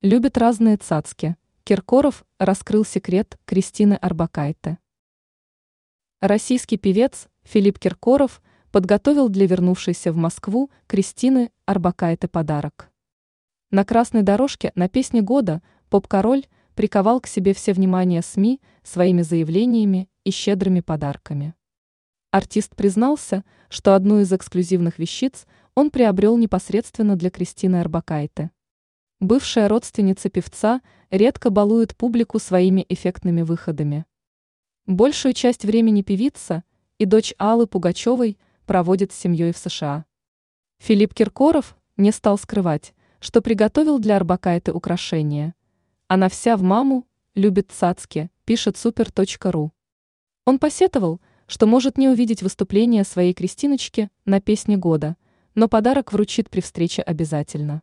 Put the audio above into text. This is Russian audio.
Любит разные цацки. Киркоров раскрыл секрет Кристины Арбакайте. Российский певец Филипп Киркоров подготовил для вернувшейся в Москву Кристины Арбакайте подарок. На красной дорожке на песне года поп-король приковал к себе все внимание СМИ своими заявлениями и щедрыми подарками. Артист признался, что одну из эксклюзивных вещиц он приобрел непосредственно для Кристины Арбакайте. Бывшая родственница певца редко балует публику своими эффектными выходами. Большую часть времени певица и дочь Аллы Пугачевой проводит с семьей в США. Филипп Киркоров не стал скрывать, что приготовил для Арбакайты украшения. Она вся в маму, любит цацки, пишет супер.ру. Он посетовал, что может не увидеть выступление своей Кристиночки на песне года, но подарок вручит при встрече обязательно.